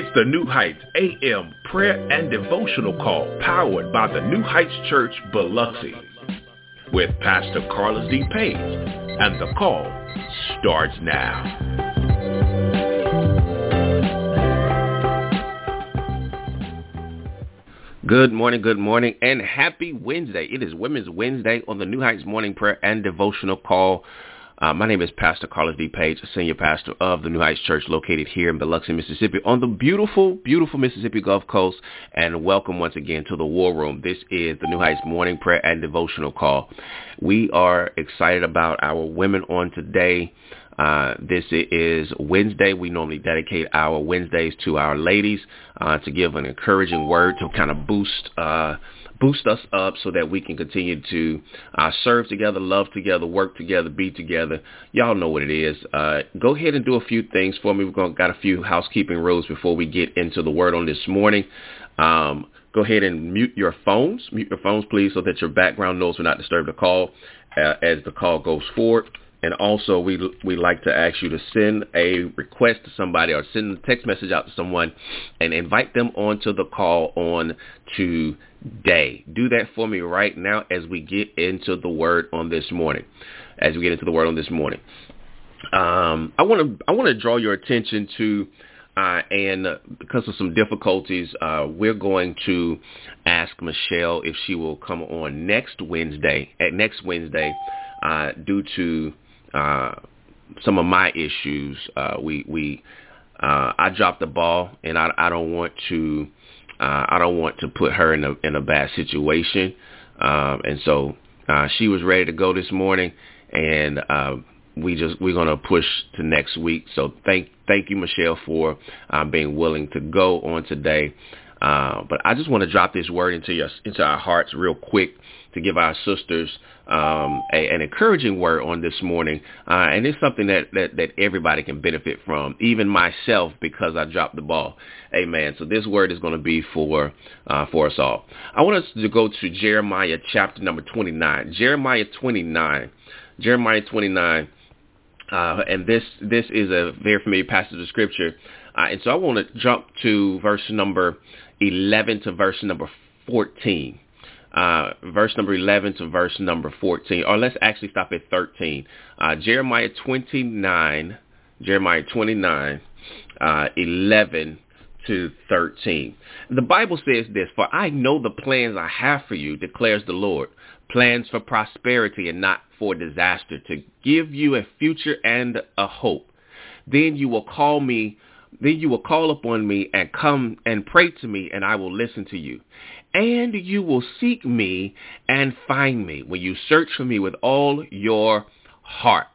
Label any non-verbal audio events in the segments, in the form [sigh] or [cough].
It's the New Heights AM prayer and devotional call powered by the New Heights Church Biloxi with Pastor Carlus D. Page. And the call starts now. Good morning, good morning, and happy Wednesday. It is Women's Wednesday on the New Heights Morning Prayer and Devotional Call uh, my name is Pastor Carlus D. Page, senior pastor of the New Heights Church located here in Biloxi, Mississippi on the beautiful, beautiful Mississippi Gulf Coast. And welcome once again to the War Room. This is the New Heights Morning Prayer and Devotional Call. We are excited about our women on today. Uh, this is Wednesday. We normally dedicate our Wednesdays to our ladies uh, to give an encouraging word to kind of boost uh, boost us up so that we can continue to uh, serve together, love together, work together, be together. Y'all know what it is. Uh, go ahead and do a few things for me. We've got a few housekeeping rules before we get into the word on this morning. Um, go ahead and mute your phones. Mute your phones, please, so that your background noise will not disturb the call uh, as the call goes forward. And also, we we like to ask you to send a request to somebody or send a text message out to someone and invite them onto the call on today. Do that for me right now as we get into the word on this morning. As we get into the word on this morning, um, I want to I want to draw your attention to. Uh, and because of some difficulties, uh, we're going to ask Michelle if she will come on next Wednesday, at next Wednesday, uh, due to uh, some of my issues. Uh, we we uh, I dropped the ball, and I I don't want to uh, I don't want to put her in a in a bad situation. Um, and so uh, she was ready to go this morning, and uh, we just we're gonna push to next week. So thank thank you, Michelle, for uh, being willing to go on today. Uh, but I just want to drop this word into your into our hearts real quick to give our sisters um, a, an encouraging word on this morning, uh, and it's something that, that that everybody can benefit from, even myself, because I dropped the ball. Amen. So this word is going to be for uh, for us all. I want us to go to Jeremiah chapter number twenty nine. Jeremiah twenty nine. Jeremiah twenty nine. Uh, and this this is a very familiar passage of scripture, uh, and so I want to jump to verse number 11 to verse number 14. Uh, verse number 11 to verse number 14. Or let's actually stop at 13. Uh, Jeremiah 29, Jeremiah 29, uh, 11 to 13. The Bible says this, For I know the plans I have for you, declares the Lord, plans for prosperity and not for disaster, to give you a future and a hope. Then you will call me then you will call upon me and come and pray to me, and I will listen to you. And you will seek me and find me when you search for me with all your heart.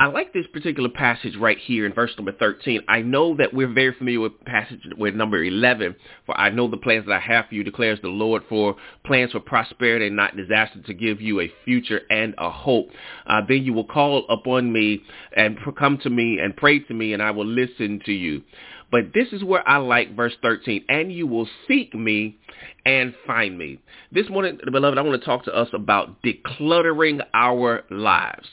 I like this particular passage right here in verse number 13. I know that we're very familiar with passage with number 11. For I know the plans that I have for you, declares the Lord, for plans for prosperity and not disaster to give you a future and a hope. Uh, then you will call upon me and come to me and pray to me, and I will listen to you. But this is where I like verse 13. And you will seek me and find me. This morning, beloved, I want to talk to us about decluttering our lives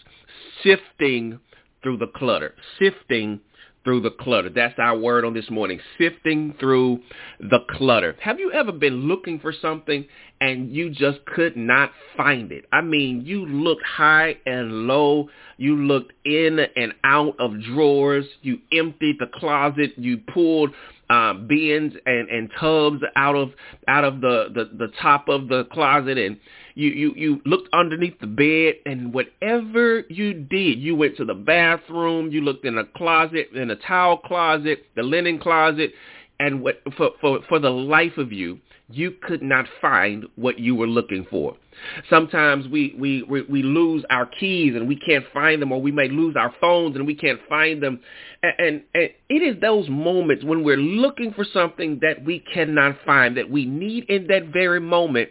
sifting through the clutter, sifting through the clutter. That's our word on this morning, sifting through the clutter. Have you ever been looking for something and you just could not find it? I mean, you looked high and low. You looked in and out of drawers. You emptied the closet. You pulled uh, bins and, and tubs out of out of the, the, the top of the closet and you, you, you looked underneath the bed and whatever you did, you went to the bathroom, you looked in a closet, in a towel closet, the linen closet, and what, for, for, for the life of you, you could not find what you were looking for. Sometimes we, we, we, we lose our keys and we can't find them, or we may lose our phones and we can't find them. And, and, and it is those moments when we're looking for something that we cannot find, that we need in that very moment.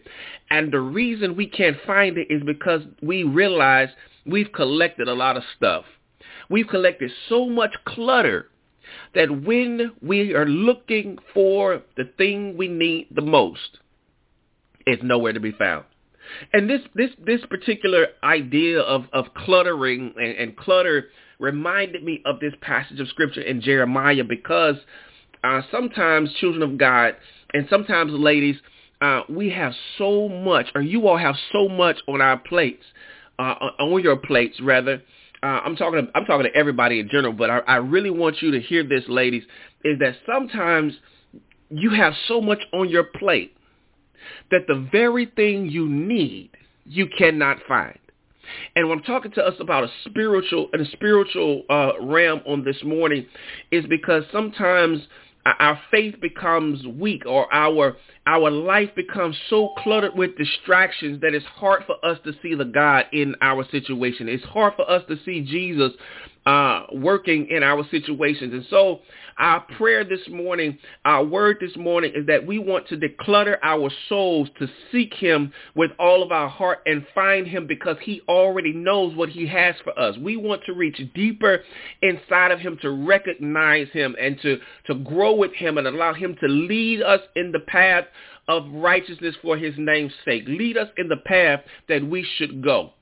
And the reason we can't find it is because we realize we've collected a lot of stuff. We've collected so much clutter that when we are looking for the thing we need the most, it's nowhere to be found. And this this this particular idea of of cluttering and, and clutter reminded me of this passage of scripture in Jeremiah because uh, sometimes children of God and sometimes ladies, uh, we have so much, or you all have so much on our plates, uh, on your plates rather. Uh, I'm talking. To, I'm talking to everybody in general, but I, I really want you to hear this, ladies. Is that sometimes you have so much on your plate that the very thing you need you cannot find. And when I'm talking to us about a spiritual and a spiritual uh, realm on this morning, is because sometimes our faith becomes weak or our our life becomes so cluttered with distractions that it's hard for us to see the God in our situation. It's hard for us to see Jesus uh, working in our situations. And so our prayer this morning, our word this morning is that we want to declutter our souls to seek him with all of our heart and find him because he already knows what he has for us. We want to reach deeper inside of him to recognize him and to, to grow with him and allow him to lead us in the path of righteousness for his name's sake. Lead us in the path that we should go.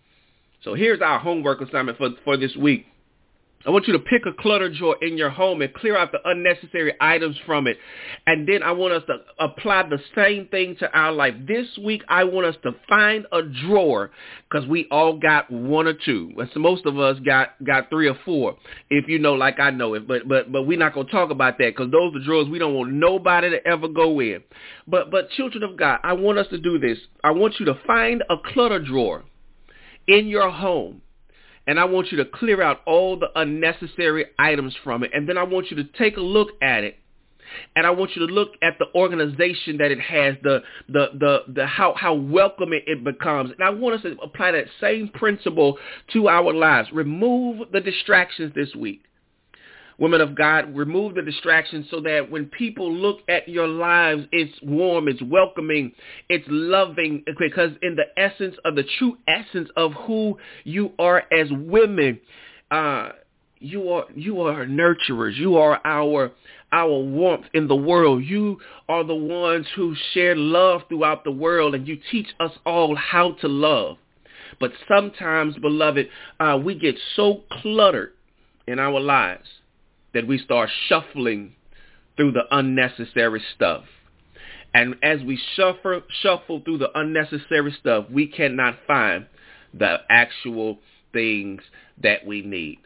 So here's our homework assignment for, for this week. I want you to pick a clutter drawer in your home and clear out the unnecessary items from it. And then I want us to apply the same thing to our life. This week, I want us to find a drawer because we all got one or two. Most of us got, got three or four, if you know like I know it. But, but, but we're not going to talk about that because those are drawers we don't want nobody to ever go in. But, but children of God, I want us to do this. I want you to find a clutter drawer in your home and I want you to clear out all the unnecessary items from it. And then I want you to take a look at it. And I want you to look at the organization that it has, the the the, the how how welcoming it becomes. And I want us to apply that same principle to our lives. Remove the distractions this week women of God, remove the distractions so that when people look at your lives, it's warm, it's welcoming, it's loving, because in the essence of the true essence of who you are as women, uh, you are you are nurturers. You are our our warmth in the world. You are the ones who share love throughout the world, and you teach us all how to love. But sometimes, beloved, uh, we get so cluttered in our lives that we start shuffling through the unnecessary stuff. And as we shuffle, shuffle through the unnecessary stuff, we cannot find the actual things that we need.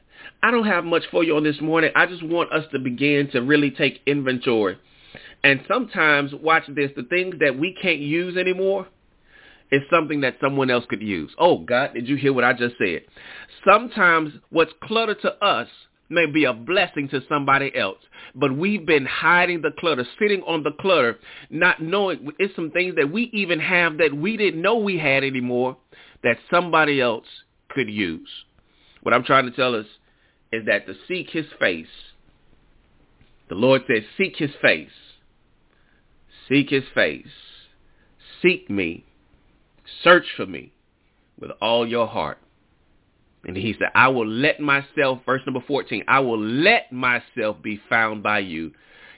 I don't have much for you on this morning. I just want us to begin to really take inventory. And sometimes, watch this, the things that we can't use anymore is something that someone else could use. Oh, God, did you hear what I just said? Sometimes what's clutter to us may be a blessing to somebody else. But we've been hiding the clutter, sitting on the clutter, not knowing it's some things that we even have that we didn't know we had anymore that somebody else could use. What I'm trying to tell us is that to seek his face, the Lord says, seek his face. Seek his face. Seek me. Search for me with all your heart. And he said, I will let myself, verse number 14, I will let myself be found by you,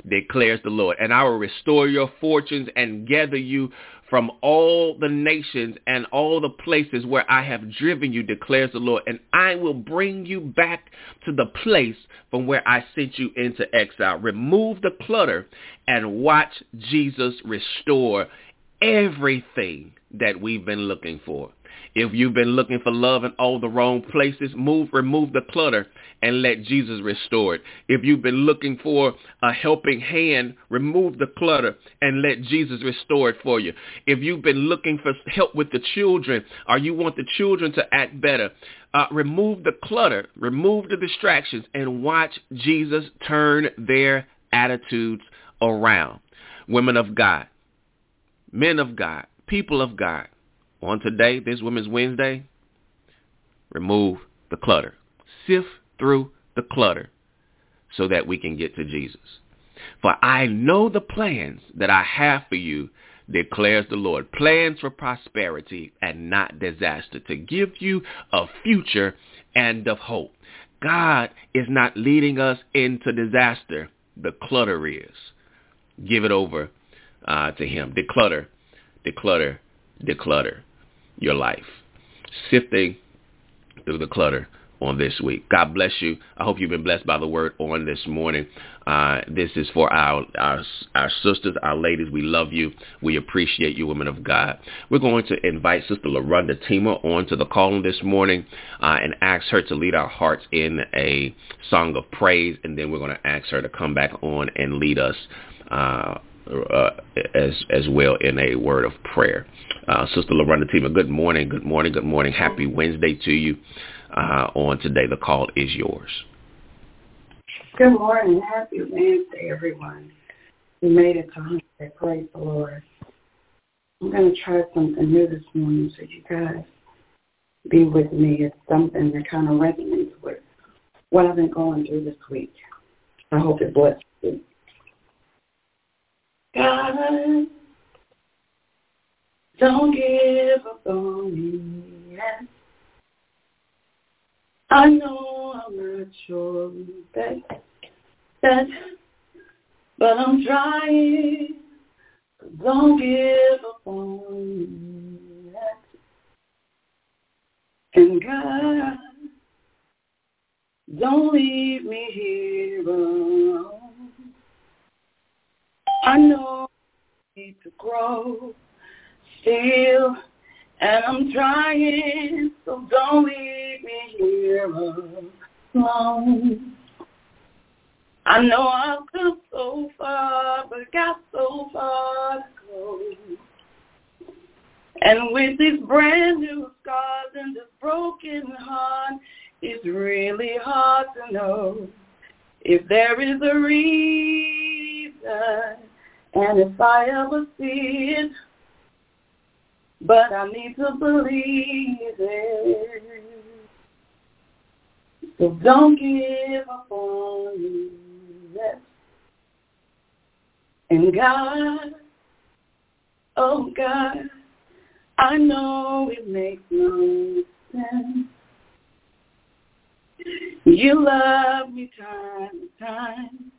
declares the Lord. And I will restore your fortunes and gather you from all the nations and all the places where I have driven you, declares the Lord. And I will bring you back to the place from where I sent you into exile. Remove the clutter and watch Jesus restore everything that we've been looking for. If you've been looking for love in all the wrong places, move, remove the clutter and let Jesus restore it. If you've been looking for a helping hand, remove the clutter and let Jesus restore it for you. If you've been looking for help with the children or you want the children to act better, uh, remove the clutter, remove the distractions and watch Jesus turn their attitudes around. Women of God, men of God, people of God, on today, this Women's Wednesday, remove the clutter. Sift through the clutter so that we can get to Jesus. For I know the plans that I have for you, declares the Lord. Plans for prosperity and not disaster, to give you a future and of hope. God is not leading us into disaster. The clutter is. Give it over uh, to him. Declutter, declutter, declutter your life. Sifting through the clutter on this week. God bless you. I hope you've been blessed by the word on this morning. Uh, this is for our, our our sisters, our ladies. We love you. We appreciate you, women of God. We're going to invite Sister LaRonda Teamer onto the call this morning uh, and ask her to lead our hearts in a song of praise, and then we're going to ask her to come back on and lead us. Uh, uh, as as well in a word of prayer. Uh, Sister LaRonda Teamer, good morning, good morning, good morning. Happy Wednesday to you. Uh, on today, the call is yours. Good morning. Happy Wednesday, everyone. We made it to 100. Praise the Lord. I'm going to try something new this morning so you guys be with me. It's something that kind of resonates with what I've been going through this week. I hope it blesses you. God, don't give up on me yet. I know I'm not sure that, that, but I'm trying. Don't give up on me yet. And God, don't leave me here alone. I know I need to grow still, and I'm trying, so don't leave me here alone. I know I've come so far, but got so far to go. And with these brand new scars and this broken heart, it's really hard to know if there is a reason and if I ever see it, but I need to believe it. So don't give up on me. And God, oh God, I know it makes no sense. You love me time and time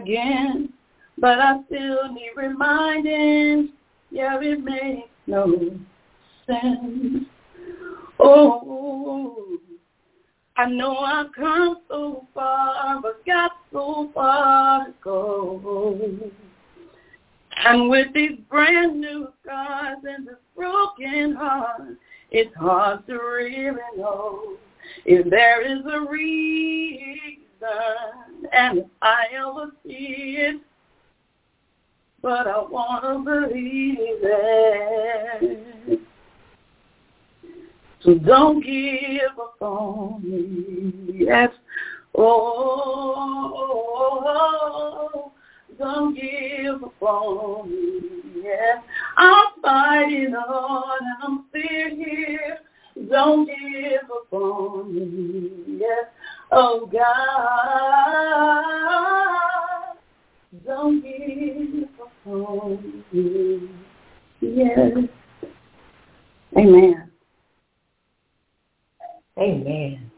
again. But I still need reminding, yeah, it makes no sense. Oh, I know I've come so far, but got so far to go. And with these brand new scars and this broken heart, it's hard to really know if there is a reason and if I ever see it but I want to believe it. So don't give up on me. Yes. Oh, don't give up on me. Yes. I'm fighting on and I'm still here. Don't give up on me. Yes. Oh, God. Don't give on. Yes. Amen. Amen.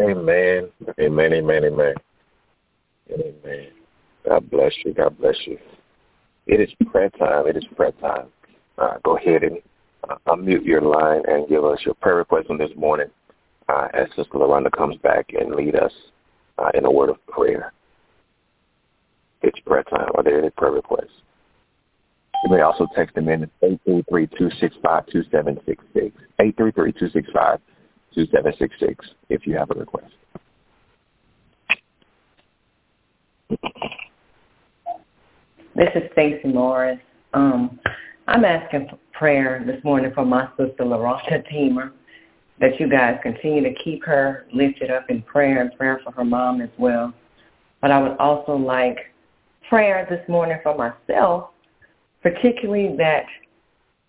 Amen. Amen. Amen. Amen. Amen. God bless you. God bless you. It is prayer time. It is prayer time. Uh, go ahead and uh, unmute your line and give us your prayer request on this morning uh, as Sister LaRonda comes back and lead us uh, in a word of prayer. It's prayer time. or there any prayer request. You may also text them in at 833-265-2766, 833-265-2766 if you have a request. This is Stacy Morris. Um, I'm asking for prayer this morning for my sister LaRonda Teamer, that you guys continue to keep her lifted up in prayer and prayer for her mom as well. But I would also like prayer this morning for myself, particularly that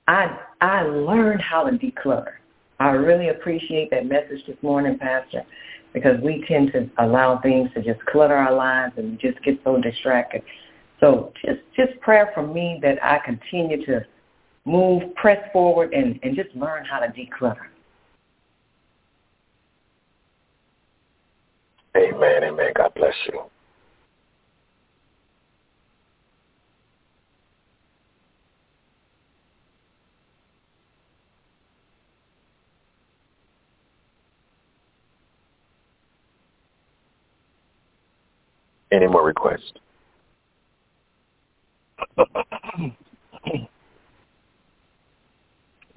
I I learned how to declutter. I really appreciate that message this morning, Pastor, because we tend to allow things to just clutter our lives and just get so distracted. So just just prayer for me that I continue to move, press forward, and, and just learn how to declutter. Amen, amen. God bless you. Any more requests? [coughs]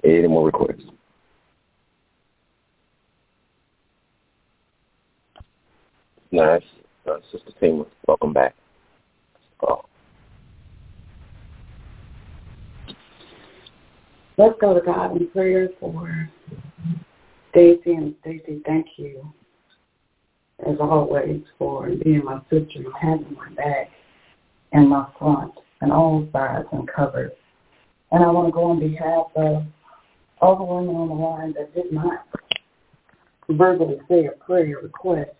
Any more requests? Nice. Uh, Sister Tima, welcome back. Oh. Let's go to God in prayer for Stacy and Stacy. Thank you, as always, for being my sister and having my back and my front and all sides and covered. And I want to go on behalf of all the women on the line that did not verbally say a prayer request,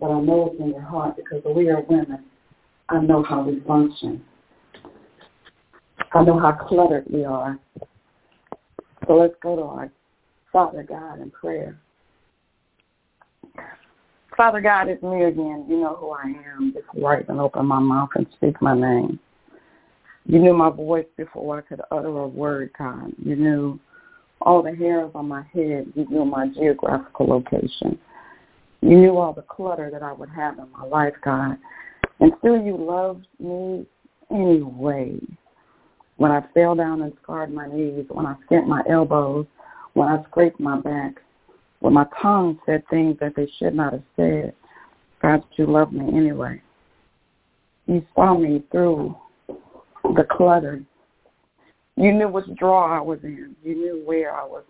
but I know it's in your heart because we are women. I know how we function. I know how cluttered we are. So let's go to our Father God in prayer. Father God, it's me again. You know who I am before I even open my mouth and speak my name. You knew my voice before I could utter a word, God. You knew all the hairs on my head. You knew my geographical location. You knew all the clutter that I would have in my life, God. And still you loved me anyway. When I fell down and scarred my knees, when I skint my elbows, when I scraped my back, when my tongue said things that they should not have said, God, you loved me anyway. You saw me through the clutter. You knew which drawer I was in. You knew where I was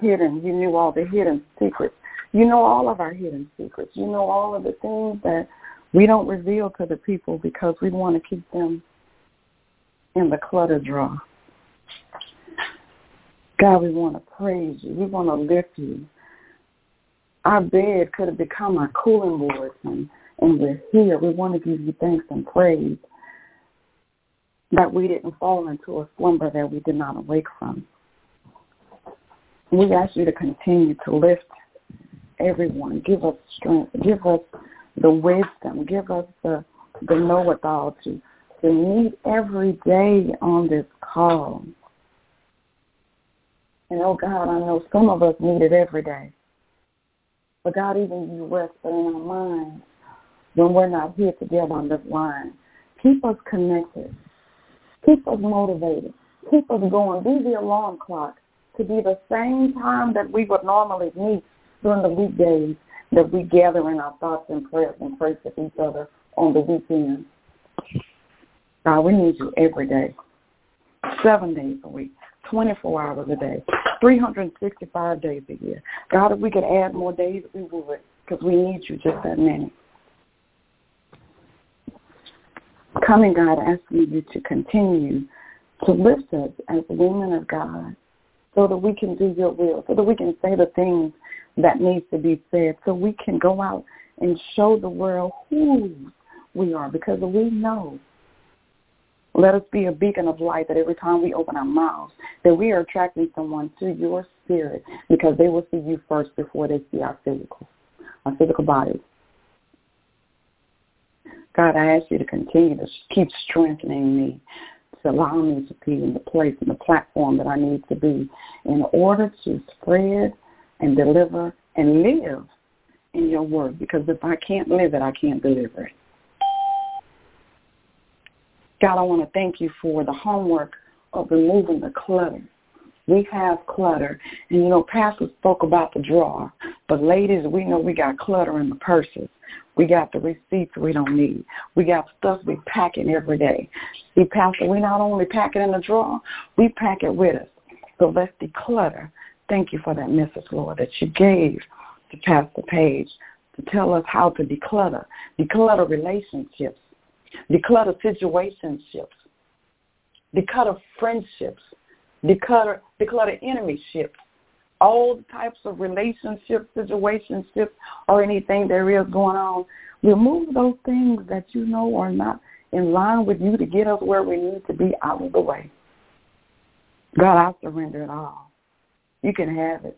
hidden. You knew all the hidden secrets. You know all of our hidden secrets. You know all of the things that we don't reveal to the people because we want to keep them in the clutter drawer. God, we want to praise you. We want to lift you. Our bed could have become our cooling boards, and, and we're here. We want to give you thanks and praise that we didn't fall into a slumber that we did not awake from. We ask you to continue to lift everyone. Give us strength. Give us the wisdom. Give us the, the know-it-all to, to meet every day on this call. And oh God, I know some of us need it every day. But God, even you whisper in our minds when we're not here together on this line. Keep us connected. Keep us motivated. Keep us going. Be the alarm clock to be the same time that we would normally meet during the weekdays that we gather in our thoughts and prayers and pray for each other on the weekends. God, we need you every day, seven days a week, 24 hours a day, 365 days a year. God, if we could add more days, we would, because we need you just that many. Coming, God, asking you to continue to lift us as women of God so that we can do your will, so that we can say the things that needs to be said, so we can go out and show the world who we are because we know. Let us be a beacon of light that every time we open our mouths, that we are attracting someone to your spirit because they will see you first before they see our physical, our physical bodies. God, I ask you to continue to keep strengthening me, to allow me to be in the place and the platform that I need to be in order to spread and deliver and live in your word. Because if I can't live it, I can't deliver it. God, I want to thank you for the homework of removing the clutter. We have clutter. And, you know, Pastor spoke about the drawer. But, ladies, we know we got clutter in the purses. We got the receipts we don't need. We got stuff we packing every day. See, Pastor, we not only pack it in the drawer, we pack it with us. So let's declutter. Thank you for that message, Lord, that you gave to Pastor Page to tell us how to declutter. Declutter relationships. Declutter situationships. Declutter friendships. Declutter, declutter enemyships all types of relationships, situationships, or anything there is going on. Remove those things that you know are not in line with you to get us where we need to be out of the way. God, I surrender it all. You can have it.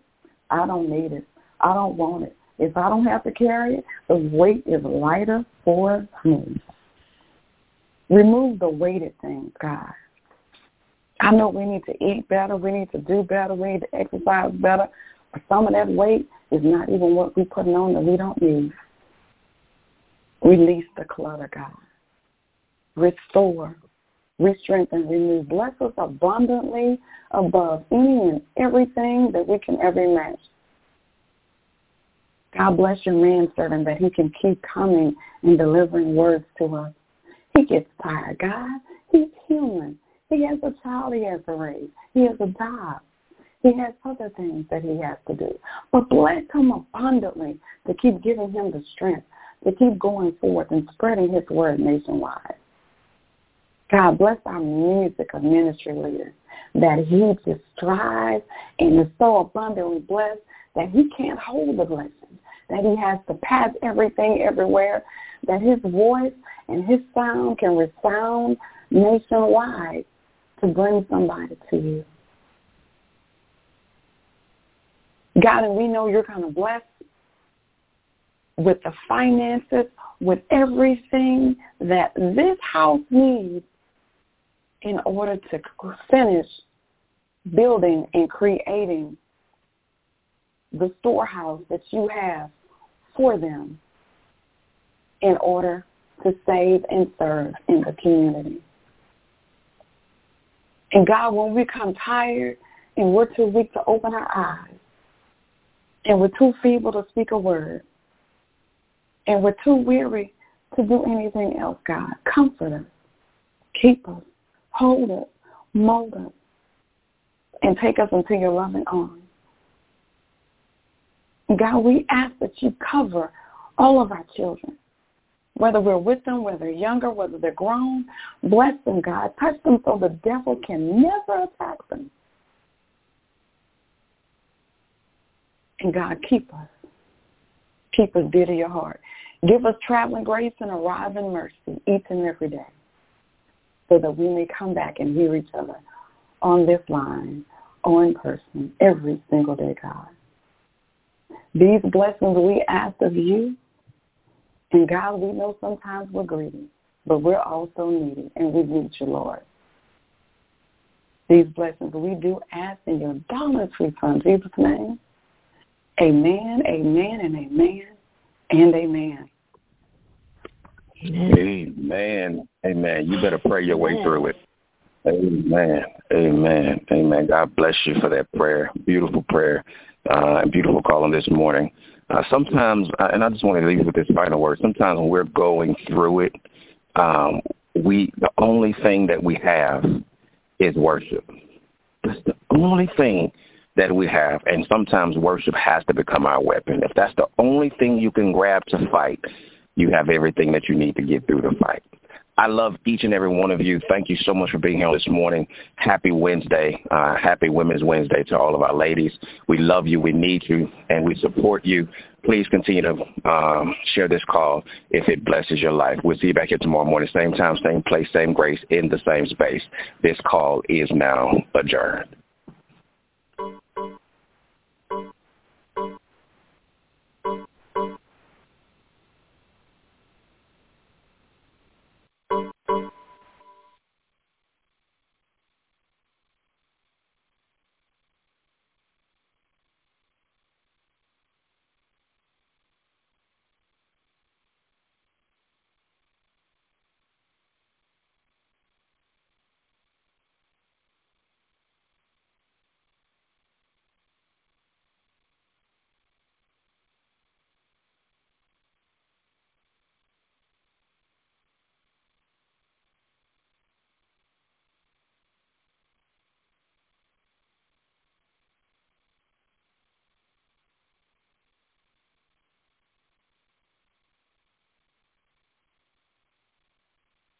I don't need it. I don't want it. If I don't have to carry it, the weight is lighter for me. Remove the weighted things, God. I know we need to eat better, we need to do better, we need to exercise better. But some of that weight is not even what we're putting on that we don't need. Release the clutter, God. Restore, re-strengthen, renew. Bless us abundantly above any and everything that we can ever imagine. God bless your manservant that he can keep coming and delivering words to us. He gets tired, God. He's human. He has a child he has to raise. He has a job. He has other things that he has to do. But bless him abundantly to keep giving him the strength to keep going forth and spreading his word nationwide. God bless our music of ministry leader that he just strives and is so abundantly blessed that he can't hold the blessing, that he has to pass everything everywhere, that his voice and his sound can resound nationwide to bring somebody to you. God, and we know you're going to bless with the finances, with everything that this house needs in order to finish building and creating the storehouse that you have for them in order to save and serve in the community. And God, when we come tired and we're too weak to open our eyes and we're too feeble to speak a word and we're too weary to do anything else, God, comfort us, keep us, hold us, mold us, and take us into your loving arms. God, we ask that you cover all of our children, whether we're with them, whether they're younger, whether they're grown. Bless them, God. Touch them so the devil can never attack them. And God, keep us. Keep us dear to your heart. Give us traveling grace and arriving mercy each and every day so that we may come back and hear each other on this line or in person every single day, God. These blessings we ask of you, and God, we know sometimes we're greedy, but we're also needy, and we need you, Lord. These blessings we do ask in your darling sweet son, Jesus' name. Amen, amen, and amen, and amen. Amen. Amen. You better pray your way through it. Amen. Amen. Amen. God bless you for that prayer. Beautiful prayer uh, and beautiful calling this morning. Uh, sometimes, and I just want to leave with this final word. Sometimes when we're going through it, um, we the only thing that we have is worship. That's the only thing that we have, and sometimes worship has to become our weapon. If that's the only thing you can grab to fight, you have everything that you need to get through the fight. I love each and every one of you. Thank you so much for being here this morning. Happy Wednesday. Uh, happy Women's Wednesday to all of our ladies. We love you. We need you. And we support you. Please continue to um, share this call if it blesses your life. We'll see you back here tomorrow morning. Same time, same place, same grace, in the same space. This call is now adjourned.